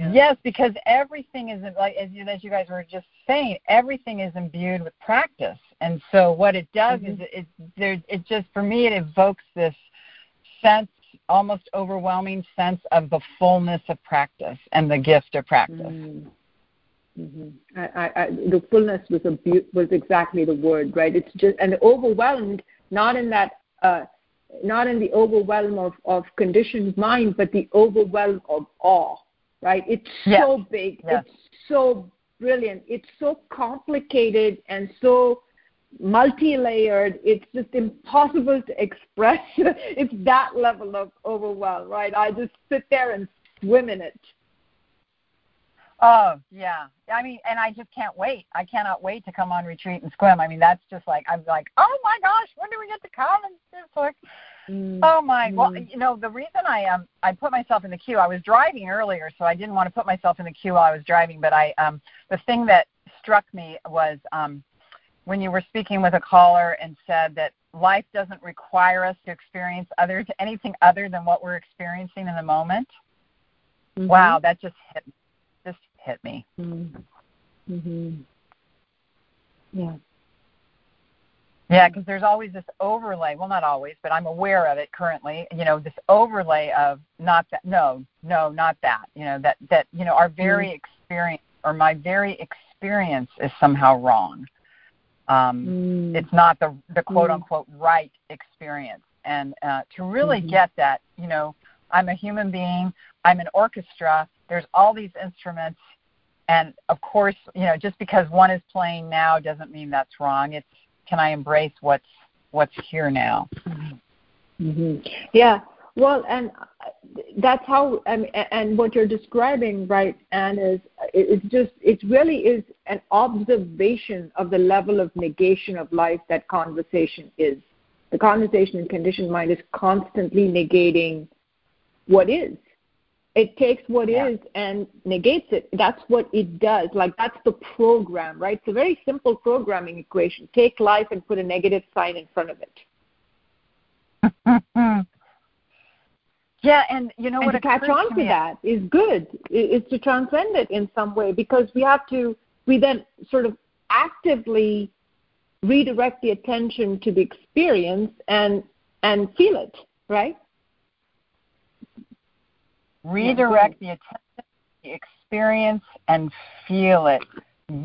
Yeah. Yes, because everything is like as you, as you guys were just saying, everything is imbued with practice, and so what it does mm-hmm. is it, it there it just for me it evokes this sense, almost overwhelming sense of the fullness of practice and the gift of practice. Mm-hmm. Mm-hmm. I, I, the fullness was a was exactly the word, right? It's just and overwhelmed, not in that, uh, not in the overwhelm of, of conditioned mind, but the overwhelm of awe right? It's yes. so big. Yes. It's so brilliant. It's so complicated and so multi-layered. It's just impossible to express. <laughs> it's that level of overwhelm, right? I just sit there and swim in it. Oh yeah, I mean, and I just can't wait. I cannot wait to come on retreat and swim. I mean, that's just like I'm like, oh my gosh, when do we get to come? And it's like. Oh my! Well, mm. you know the reason I um I put myself in the queue. I was driving earlier, so I didn't want to put myself in the queue while I was driving. But I um the thing that struck me was um when you were speaking with a caller and said that life doesn't require us to experience other to anything other than what we're experiencing in the moment. Mm-hmm. Wow, that just hit just hit me. Mm-hmm. mm-hmm. Yeah. Yeah, because there's always this overlay. Well, not always, but I'm aware of it currently. You know, this overlay of not that. No, no, not that. You know that that you know our very mm. experience or my very experience is somehow wrong. Um, mm. It's not the the quote mm. unquote right experience. And uh, to really mm-hmm. get that, you know, I'm a human being. I'm an orchestra. There's all these instruments, and of course, you know, just because one is playing now doesn't mean that's wrong. It's can I embrace what's what's here now? Mm-hmm. Yeah. Well, and that's how, mean, and what you're describing, right, and is it's just it really is an observation of the level of negation of life that conversation is. The conversation in conditioned mind is constantly negating what is it takes what yeah. is and negates it. That's what it does. Like that's the program, right? It's a very simple programming equation. Take life and put a negative sign in front of it. <laughs> yeah, and you know and what? To catch on to, that is good. Is to transcend it in some way because we have to. We then sort of actively redirect the attention to the experience and and feel it, right? Redirect the attention, the experience, and feel it.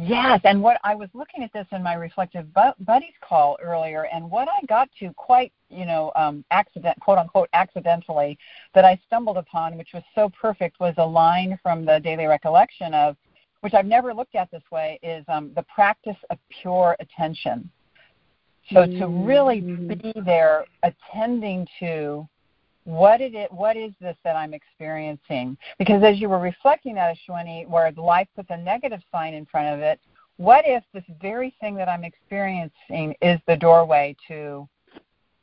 Yes, and what I was looking at this in my reflective buddies call earlier, and what I got to quite, you know, um, accident, quote unquote, accidentally, that I stumbled upon, which was so perfect, was a line from the daily recollection of, which I've never looked at this way, is um, the practice of pure attention. So mm-hmm. to really mm-hmm. be there, attending to what it is, what is this that I'm experiencing? Because as you were reflecting that, Ashwini, where life puts a negative sign in front of it, what if this very thing that I'm experiencing is the doorway to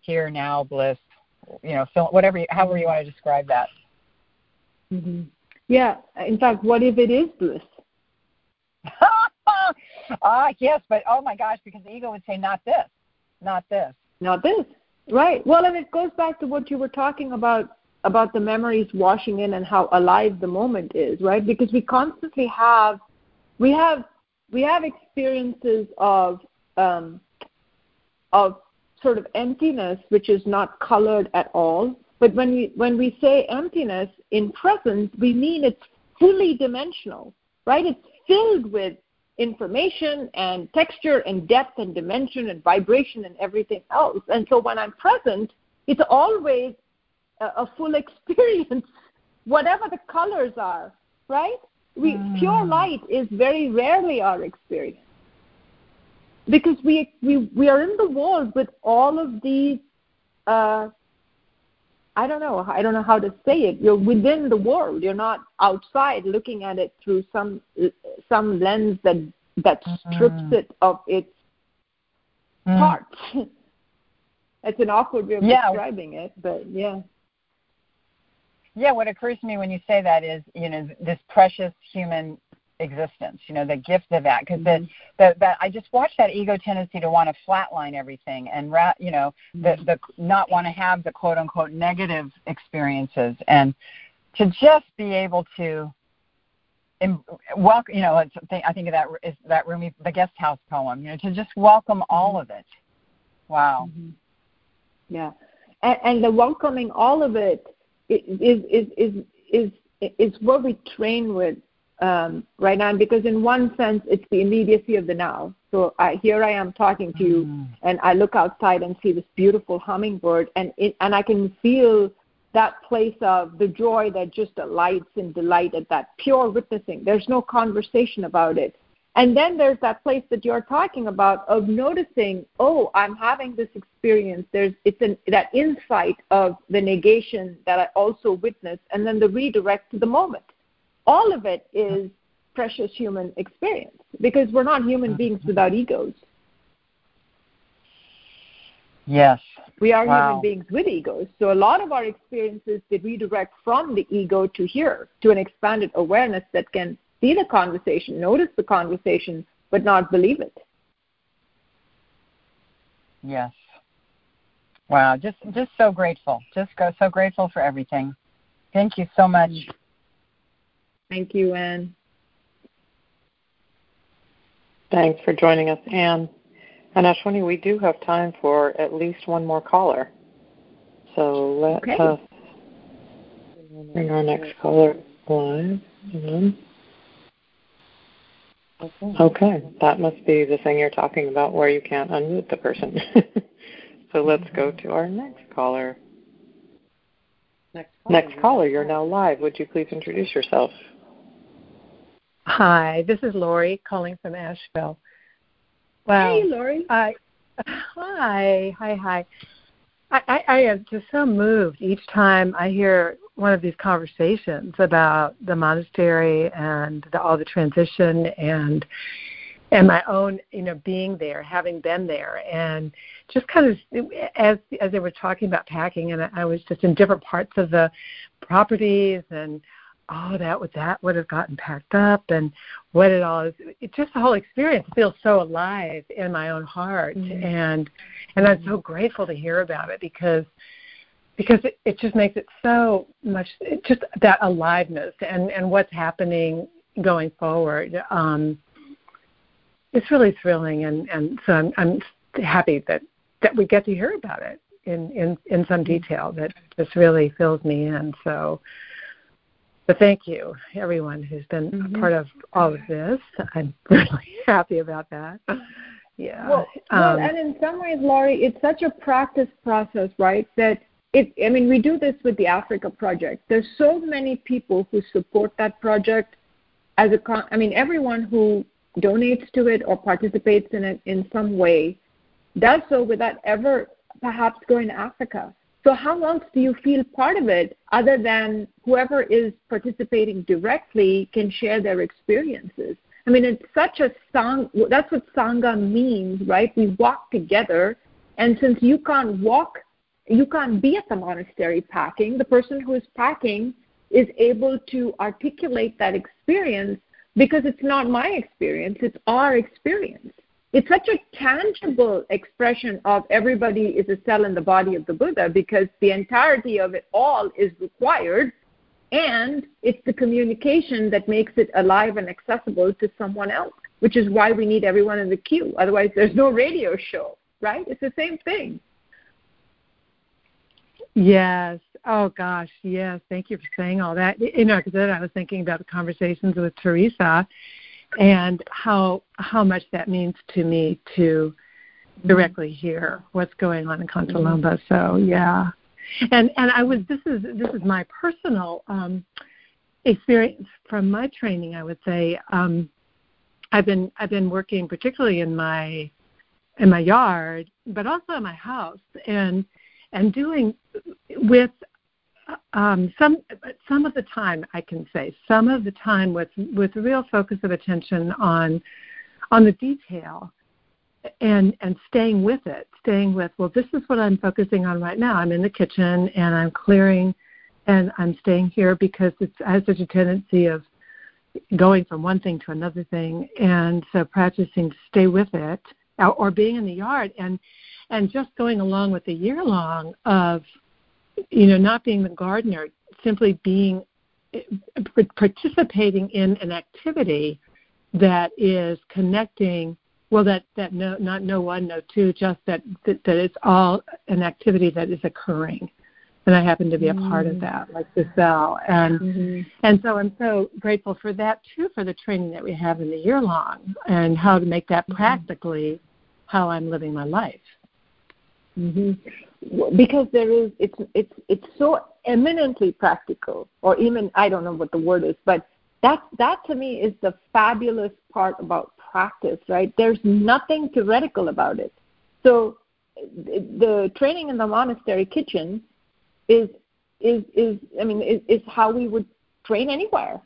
here now bliss? You know, whatever, however you want to describe that. Mm-hmm. Yeah. In fact, what if it is bliss? <laughs> ah, yes, but oh my gosh, because the ego would say, not this, not this, not this. Right. Well, and it goes back to what you were talking about about the memories washing in and how alive the moment is, right? Because we constantly have we have we have experiences of um, of sort of emptiness which is not colored at all. But when we when we say emptiness in presence, we mean it's fully dimensional, right? It's filled with information and texture and depth and dimension and vibration and everything else. And so when I'm present, it's always a, a full <laughs> experience, whatever the colors are, right? We, mm. Pure light is very rarely our experience because we, we, we are in the world with all of these uh, I don't know. I don't know how to say it. You're within the world. You're not outside looking at it through some some lens that that strips mm. it of its mm. parts. <laughs> it's an awkward way of yeah. describing it, but yeah. Yeah, what occurs to me when you say that is, you know, this precious human existence, you know, the gift of that. Because mm-hmm. the, the, that I just watched that ego tendency to want to flatline everything and, ra- you know, mm-hmm. the, the not want to have the quote unquote negative experiences and to just be able to and welcome, you know, it's, I think of that is that Rumi, the guest house poem, you know, to just welcome mm-hmm. all of it. Wow. Mm-hmm. Yeah. And, and the welcoming all of it is, is, is, is, is what we train with um, right now. Because in one sense it's the immediacy of the now. So I, here i am talking to you mm. and i look outside and see this beautiful hummingbird and it, and i can feel that place of the joy that just delights and delight at that pure witnessing. There's no conversation about it. And then there's that place that you're talking about of noticing oh i'm having this experience. There's it's an that insight of the negation that i also witness and then the redirect to the moment all of it is precious human experience because we're not human beings mm-hmm. without egos. Yes. We are wow. human beings with egos. So a lot of our experiences they redirect from the ego to here, to an expanded awareness that can see the conversation, notice the conversation, but not believe it. Yes. Wow, just just so grateful. Just go so grateful for everything. Thank you so much. Mm-hmm. Thank you, Ann. Thanks for joining us, Ann. And Ashwini, we do have time for at least one more caller. So let okay. us bring our next caller live. Okay, that must be the thing you're talking about where you can't unmute the person. <laughs> so let's go to our next caller. Next caller, next caller you're now live. Would you please introduce yourself? Hi, this is Lori calling from Asheville. Wow. Hey, Lori. I, hi, hi, hi. I, I, I am just so moved each time I hear one of these conversations about the monastery and the, all the transition and and my own you know being there having been there and just kind of as as they were talking about packing and I was just in different parts of the properties and oh, that would that would have gotten packed up, and what it all is. It just the whole experience feels so alive in my own heart, mm-hmm. and and I'm so grateful to hear about it because because it, it just makes it so much it just that aliveness and and what's happening going forward. Um, it's really thrilling, and and so I'm I'm happy that that we get to hear about it in in in some detail that just really fills me in. So but thank you, everyone who's been mm-hmm. a part of all of this. I'm <laughs> really happy about that. Yeah. Well, well, um, and in some ways, Lori, it's such a practice process, right? That it. I mean, we do this with the Africa project. There's so many people who support that project. As a, con- I mean, everyone who donates to it or participates in it in some way does so without ever perhaps going to Africa. So how else do you feel part of it other than whoever is participating directly can share their experiences? I mean, it's such a song. That's what sangha means, right? We walk together, and since you can't walk, you can't be at the monastery packing. The person who is packing is able to articulate that experience because it's not my experience; it's our experience. It's such a tangible expression of everybody is a cell in the body of the Buddha because the entirety of it all is required and it's the communication that makes it alive and accessible to someone else, which is why we need everyone in the queue. Otherwise, there's no radio show, right? It's the same thing. Yes. Oh gosh, yes. Thank you for saying all that. You know, because I was thinking about the conversations with Teresa and how how much that means to me to directly hear what's going on in Kantolomba. So yeah, and and I was this is this is my personal um, experience from my training. I would say um, I've been I've been working particularly in my in my yard, but also in my house, and and doing with um, some some of the time I can say some of the time with with real focus of attention on on the detail and and staying with it staying with well this is what i'm focusing on right now. I'm in the kitchen and i'm clearing and i'm staying here because it's I have such a tendency of going from one thing to another thing. And so practicing to stay with it or being in the yard and and just going along with the year long of you know not being the gardener simply being participating in an activity that is connecting well, that that no, not no one, no two, just that that, that it's all an activity that is occurring, and I happen to be a part of mm. that, like the cell, and mm-hmm. and so I'm so grateful for that too, for the training that we have in the year long, and how to make that mm-hmm. practically how I'm living my life. Mm-hmm. Because there is, it's it's it's so eminently practical, or even I don't know what the word is, but that that to me is the fabulous part about practice, right? There's nothing theoretical about it. So the training in the monastery kitchen is is is I mean is, is how we would train anywhere.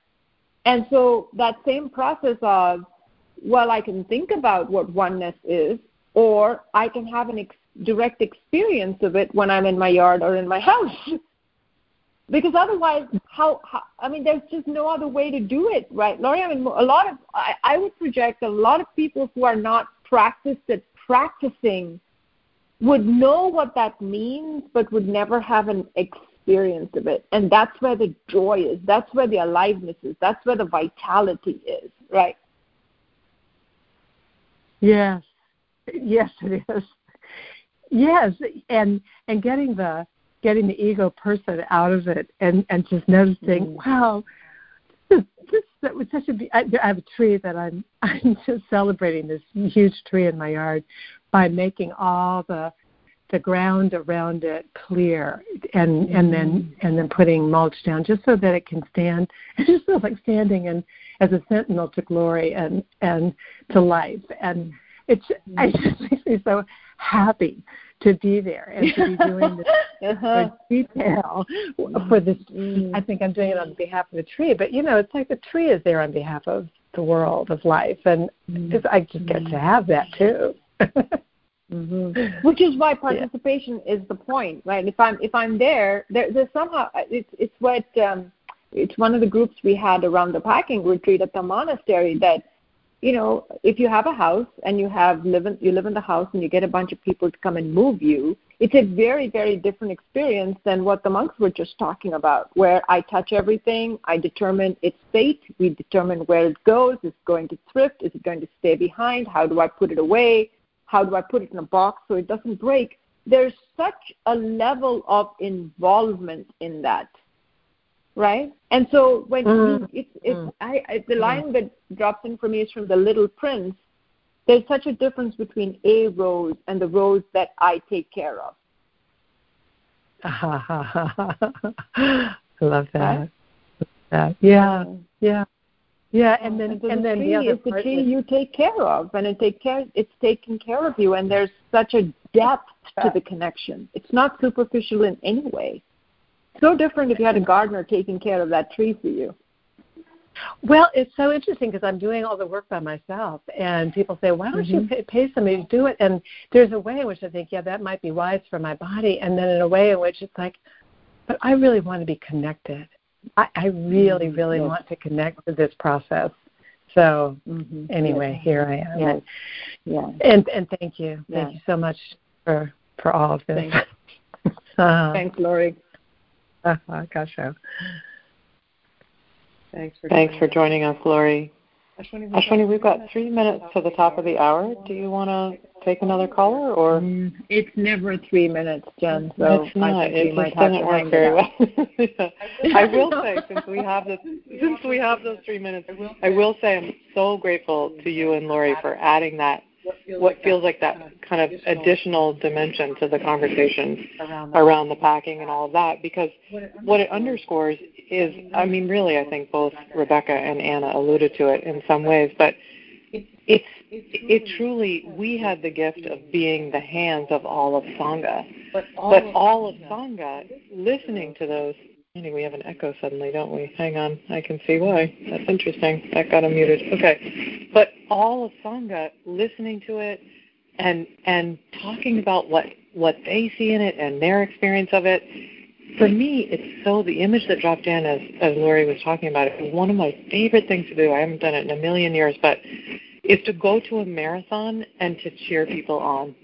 And so that same process of well, I can think about what oneness is, or I can have an ex- direct experience of it when I'm in my yard or in my <laughs> house. Because otherwise how, how i mean there's just no other way to do it right? Lori i mean a lot of I, I would project a lot of people who are not practiced at practicing would know what that means but would never have an experience of it. And that's where the joy is. That's where the aliveness is. That's where the vitality is right? Yes. Yes it is yes and and getting the getting the ego person out of it and and just noticing, mm. wow, this this that was such a. I, I have a tree that I'm <laughs> I'm just celebrating this huge tree in my yard by making all the the ground around it clear and and then mm-hmm. and then putting mulch down just so that it can stand it <laughs> just feels like standing and as a sentinel to glory and and to life and it's I mm-hmm. just makes me so happy to be there and to be <laughs> doing this uh-huh. detail for this. Mm. I think I'm doing it on behalf of the tree, but you know, it's like the tree is there on behalf of the world of life, and mm. I just get to have that too. Mm-hmm. Which is why <laughs> participation yeah. is the point, right? If I'm if I'm there, there there's somehow it's it's what um, it's one of the groups we had around the packing retreat at the monastery that you know, if you have a house and you have live in, you live in the house and you get a bunch of people to come and move you, it's a very very different experience than what the monks were just talking about, where I touch everything, I determine its fate, we determine where it goes, is it going to thrift, is it going to stay behind, how do I put it away, how do I put it in a box so it doesn't break. There's such a level of involvement in that right? And so when mm. it's it's mm. I, I the line that drops in for me is from the Little Prince. There's such a difference between a rose and the rose that I take care of. I <laughs> love that. Right? Yeah, yeah. Yeah, and then and, so and the then the other is the tree you take care of, and it take care. It's taking care of you, and there's such a depth to the connection. It's not superficial in any way. So different if you had a gardener taking care of that tree for you. Well, it's so interesting because I'm doing all the work by myself, and people say, "Why don't mm-hmm. you pay, pay somebody to do it?" And there's a way in which I think, "Yeah, that might be wise for my body," and then in a way in which it's like, "But I really want to be connected." I, I really, mm-hmm. really yes. want to connect with this process. So mm-hmm. anyway, yes. here I am. Yes. Yeah. And and thank you. Thank you so much for for all of this. Thanks, <laughs> uh, Thanks Lori. <laughs> Thanks for Thanks for joining us, Lori. Ashwini, we've got three minutes to the top of the hour. Do you want to take another caller, or mm, it's never three minutes, Jen? So it's not. I it just doesn't work very well. <laughs> I will say, since we have this, <laughs> since we have those three minutes, I will say I'm so grateful to you and Lori for adding that what feels like that kind of additional dimension to the conversation around the packing and all of that because what it underscores is I mean really I think both Rebecca and Anna alluded to it in some ways but it's it truly we had the gift of being the hands of all of sangha. But all of sangha listening to those we have an echo suddenly, don't we? Hang on, I can see why. That's interesting. That got unmuted. Okay, but all of Sangha listening to it and and talking about what what they see in it and their experience of it. For me, it's so the image that dropped in as as Lori was talking about it. One of my favorite things to do. I haven't done it in a million years, but is to go to a marathon and to cheer people on,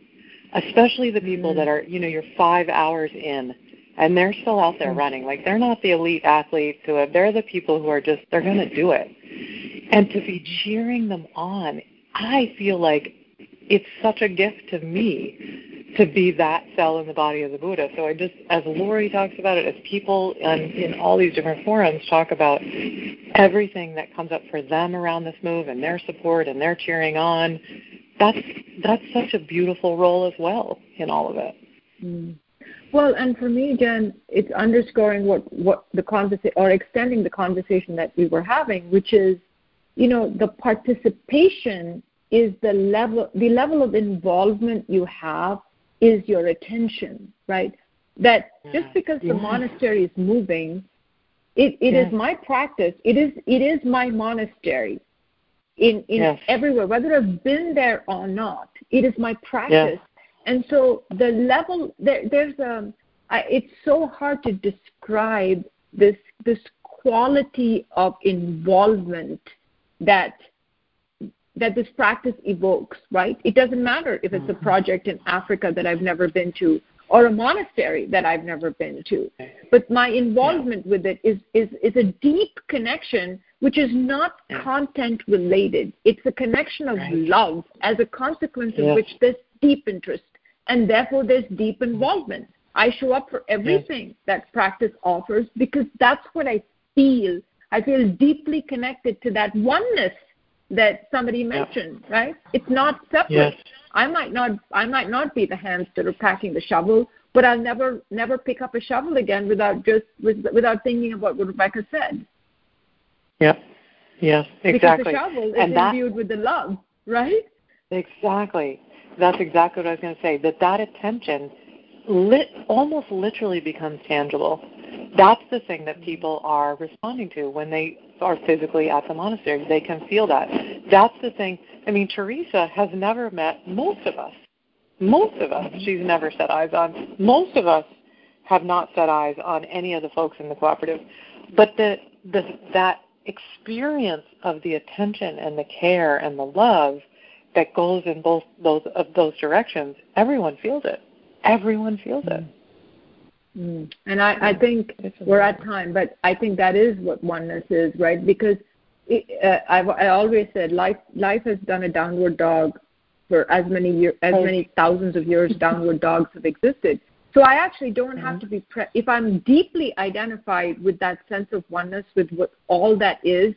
especially the people mm-hmm. that are you know you're five hours in and they're still out there running. Like they're not the elite athletes who have, they're the people who are just they're going to do it. And to be cheering them on, I feel like it's such a gift to me to be that cell in the body of the Buddha. So I just, as Lori talks about it, as people in, in all these different forums talk about everything that comes up for them around this move and their support and their cheering on, that's that's such a beautiful role as well in all of it. Mm. Well, and for me, Jen, it's underscoring what, what the conversation or extending the conversation that we were having, which is, you know, the participation is the level, the level of involvement you have is your attention, right? That just because the monastery is moving, it, it is my practice. It is it is my monastery in in yes. everywhere, whether I've been there or not. It is my practice and so the level there, there's a I, it's so hard to describe this this quality of involvement that that this practice evokes right? It doesn't matter if it's a mm-hmm. project in africa that i've never been to or a monastery that i've never been to. But my involvement with it is is is a deep connection which is not content related. It's a connection of right. love as a consequence of which there's deep interest and therefore there's deep involvement. I show up for everything yes. that practice offers because that's what I feel. I feel deeply connected to that oneness that somebody mentioned, yeah. right? It's not separate. Yes. I might not I might not be the hands that are packing the shovel, but I'll never never pick up a shovel again without just with, without thinking about what Rebecca said. Yep. Yes, exactly. Because the shovel is and imbued with the love, right? Exactly. That's exactly what I was going to say. That that attention lit, almost literally becomes tangible. That's the thing that people are responding to when they are physically at the monastery. They can feel that. That's the thing. I mean, Teresa has never met most of us. Most of us, she's never set eyes on. Most of us have not set eyes on any of the folks in the cooperative. But the, the that experience of the attention and the care and the love that goes in both those of those directions, everyone feels it. Everyone feels it. Mm. And I, I think we're at time, but I think that is what oneness is, right? Because it, uh, I've I always said life life has done a downward dog for as many years as many thousands of years downward <laughs> dogs have existed. So I actually don't have to be pre- if I'm deeply identified with that sense of oneness with what all that is.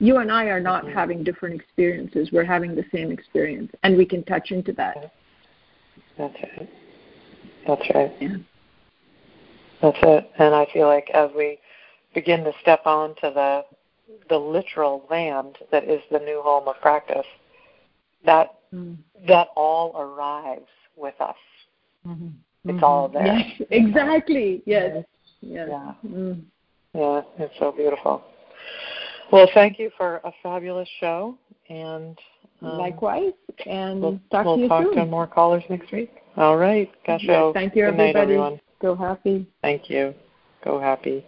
You and I are not having different experiences. We're having the same experience, and we can touch into that. That's right. That's right. Yeah. That's it. And I feel like as we begin to step onto the the literal land that is the new home of practice, that Mm. that all arrives with us. Mm-hmm. It's all there. Yes, exactly. Yes. Yes. Yeah. Mm. Yeah, it's so beautiful. Well, thank you for a fabulous show, and um, Likewise, and we'll, talk we'll to you talk soon. to more callers next week. All right, Gasho. Yes, thank you, Good night, everybody. everyone. Go happy. Thank you. Go happy.